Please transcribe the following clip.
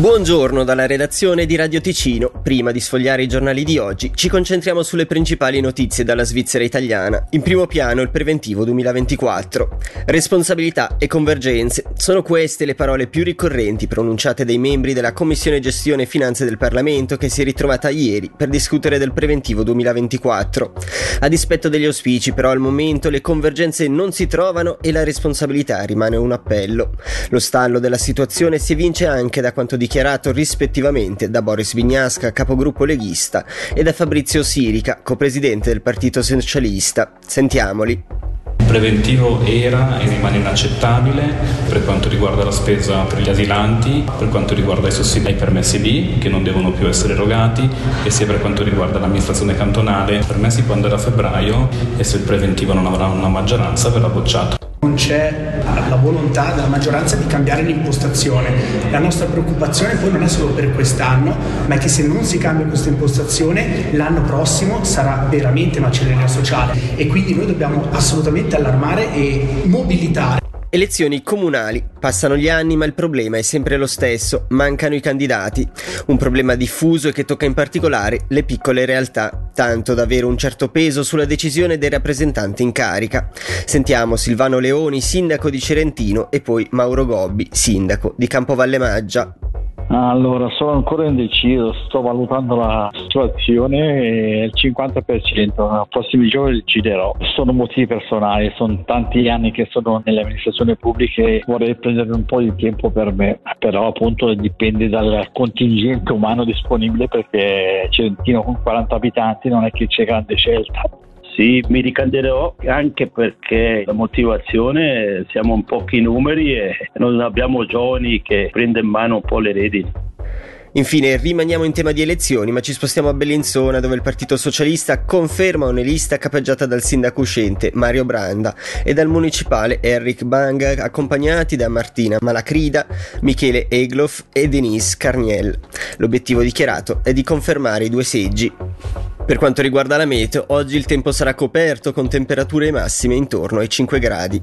Buongiorno dalla redazione di Radio Ticino. Prima di sfogliare i giornali di oggi, ci concentriamo sulle principali notizie dalla Svizzera italiana. In primo piano il preventivo 2024. Responsabilità e convergenze. Sono queste le parole più ricorrenti pronunciate dai membri della Commissione Gestione e Finanze del Parlamento che si è ritrovata ieri per discutere del preventivo 2024. A dispetto degli auspici, però, al momento le convergenze non si trovano e la responsabilità rimane un appello. Lo stallo della situazione si evince anche da quanto dichiarato rispettivamente da Boris Vignasca, capogruppo leghista, e da Fabrizio Sirica, copresidente del Partito Socialista. Sentiamoli. Preventivo era e rimane inaccettabile per quanto riguarda la spesa per gli asilanti, per quanto riguarda i sussidi ai permessi B che non devono più essere erogati e sia per quanto riguarda l'amministrazione cantonale, permessi quando era febbraio e se il preventivo non avrà una maggioranza verrà bocciato. Non c'è la volontà della maggioranza di cambiare l'impostazione. La nostra preoccupazione poi non è solo per quest'anno, ma è che se non si cambia questa impostazione, l'anno prossimo sarà veramente macelleria sociale e quindi noi dobbiamo assolutamente allarmare e mobilitare Elezioni comunali. Passano gli anni ma il problema è sempre lo stesso, mancano i candidati. Un problema diffuso e che tocca in particolare le piccole realtà, tanto da avere un certo peso sulla decisione dei rappresentanti in carica. Sentiamo Silvano Leoni, sindaco di Cerentino, e poi Mauro Gobbi, sindaco di Campovalle Maggia. Allora, sono ancora indeciso, sto valutando la situazione e il 50%, nei prossimi giorni deciderò. Sono motivi personali, sono tanti anni che sono nelle amministrazioni pubbliche vorrei prendere un po' di tempo per me, però appunto dipende dal contingente umano disponibile perché Celentino con 40 abitanti non è che c'è grande scelta. Sì, mi ricanderò anche perché la motivazione siamo un pochi numeri e non abbiamo giovani che prendono in mano un po' le redini. Infine rimaniamo in tema di elezioni, ma ci spostiamo a Bellinzona dove il Partito Socialista conferma una lista capeggiata dal sindaco uscente Mario Branda e dal municipale Eric Bang accompagnati da Martina Malacrida, Michele Egloff e Denise Carniel. L'obiettivo dichiarato è di confermare i due seggi. Per quanto riguarda la meteo, oggi il tempo sarà coperto con temperature massime intorno ai 5 gradi.